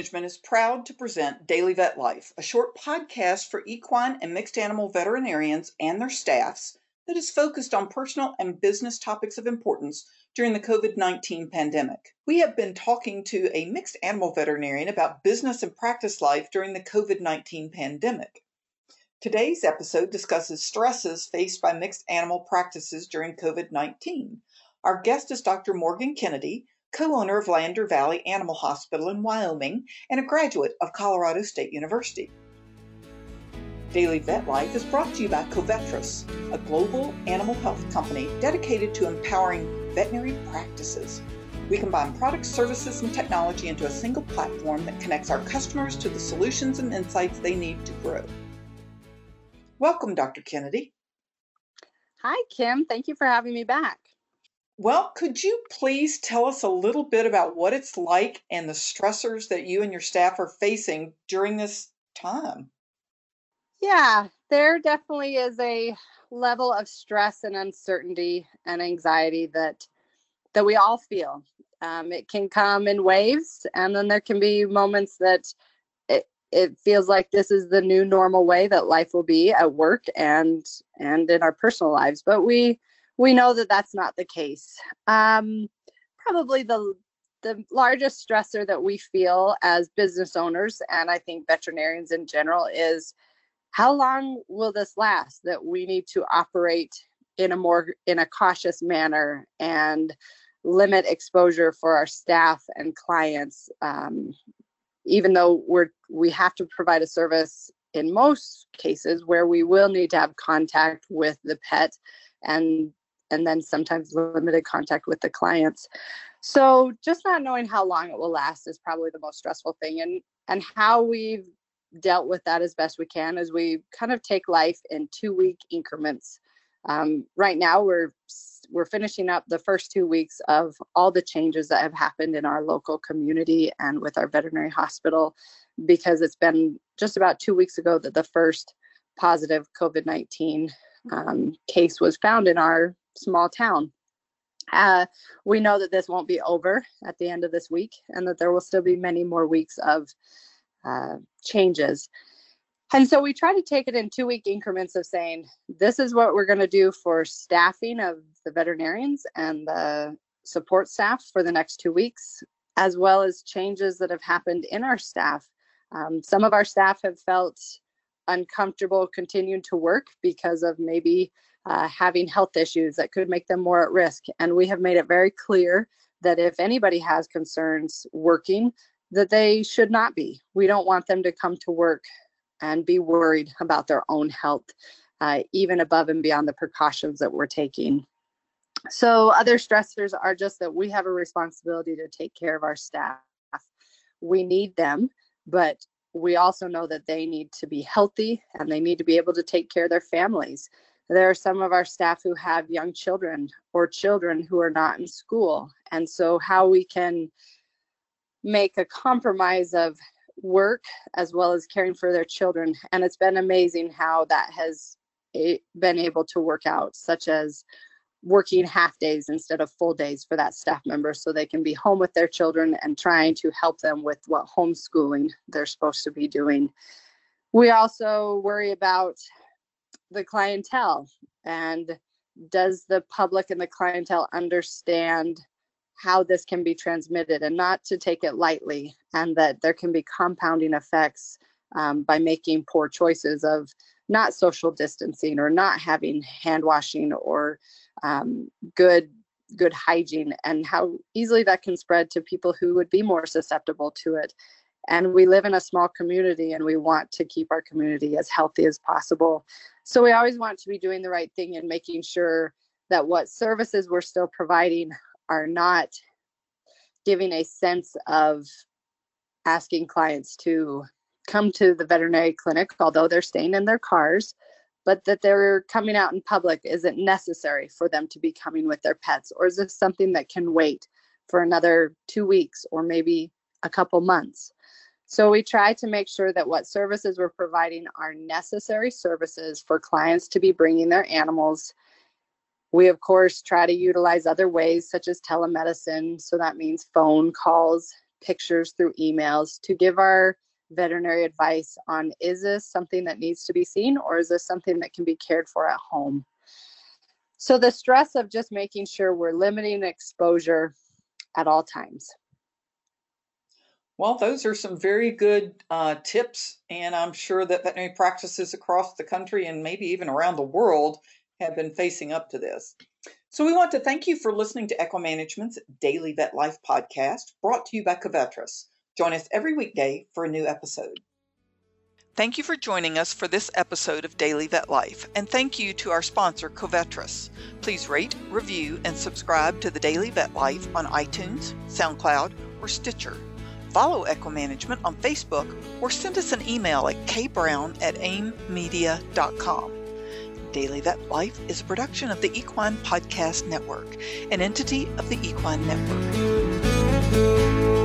Management is proud to present Daily Vet Life, a short podcast for equine and mixed animal veterinarians and their staffs that is focused on personal and business topics of importance during the COVID 19 pandemic. We have been talking to a mixed animal veterinarian about business and practice life during the COVID 19 pandemic. Today's episode discusses stresses faced by mixed animal practices during COVID 19. Our guest is Dr. Morgan Kennedy, co-owner of Lander Valley Animal Hospital in Wyoming and a graduate of Colorado State University. Daily Vet Life is brought to you by Covetrus, a global animal health company dedicated to empowering veterinary practices. We combine products, services, and technology into a single platform that connects our customers to the solutions and insights they need to grow. Welcome, Dr. Kennedy. Hi, Kim. Thank you for having me back. Well, could you please tell us a little bit about what it's like and the stressors that you and your staff are facing during this time? Yeah, there definitely is a level of stress and uncertainty and anxiety that that we all feel. Um, it can come in waves, and then there can be moments that it it feels like this is the new normal way that life will be at work and and in our personal lives. But we we know that that's not the case. Um, probably the the largest stressor that we feel as business owners, and I think veterinarians in general, is how long will this last? That we need to operate in a more in a cautious manner and limit exposure for our staff and clients. Um, even though we're we have to provide a service in most cases where we will need to have contact with the pet and and then sometimes limited contact with the clients. So just not knowing how long it will last is probably the most stressful thing and and how we've dealt with that as best we can as we kind of take life in two week increments. Um, right now we're we're finishing up the first two weeks of all the changes that have happened in our local community and with our veterinary hospital because it's been just about two weeks ago that the first positive COVID-19 um, case was found in our small town. Uh, we know that this won't be over at the end of this week and that there will still be many more weeks of uh, changes. And so we try to take it in two week increments of saying, this is what we're going to do for staffing of the veterinarians and the support staff for the next two weeks, as well as changes that have happened in our staff. Um, some of our staff have felt uncomfortable continuing to work because of maybe uh, having health issues that could make them more at risk. And we have made it very clear that if anybody has concerns working, that they should not be. We don't want them to come to work and be worried about their own health, uh, even above and beyond the precautions that we're taking. So, other stressors are just that we have a responsibility to take care of our staff. We need them, but we also know that they need to be healthy and they need to be able to take care of their families. There are some of our staff who have young children or children who are not in school. And so, how we can make a compromise of work as well as caring for their children. And it's been amazing how that has eh, been able to work out, such as working half days instead of full days for that staff member so they can be home with their children and trying to help them with what homeschooling they're supposed to be doing. We also worry about the clientele and does the public and the clientele understand how this can be transmitted and not to take it lightly and that there can be compounding effects um, by making poor choices of not social distancing or not having hand washing or um, good good hygiene and how easily that can spread to people who would be more susceptible to it. And we live in a small community and we want to keep our community as healthy as possible. So we always want to be doing the right thing and making sure that what services we're still providing are not giving a sense of asking clients to come to the veterinary clinic although they're staying in their cars but that they're coming out in public isn't necessary for them to be coming with their pets or is this something that can wait for another two weeks or maybe a couple months so we try to make sure that what services we're providing are necessary services for clients to be bringing their animals. We, of course, try to utilize other ways such as telemedicine. So that means phone calls, pictures, through emails to give our veterinary advice on is this something that needs to be seen or is this something that can be cared for at home? So the stress of just making sure we're limiting exposure at all times. Well, those are some very good uh, tips, and I'm sure that veterinary practices across the country and maybe even around the world have been facing up to this. So, we want to thank you for listening to EquiManagement's Daily Vet Life podcast, brought to you by Covetrus. Join us every weekday for a new episode. Thank you for joining us for this episode of Daily Vet Life, and thank you to our sponsor, Covetrus. Please rate, review, and subscribe to the Daily Vet Life on iTunes, SoundCloud, or Stitcher. Follow EquiManagement on Facebook or send us an email at kbrown at aimmedia.com. Daily Vet Life is a production of the Equine Podcast Network, an entity of the Equine Network.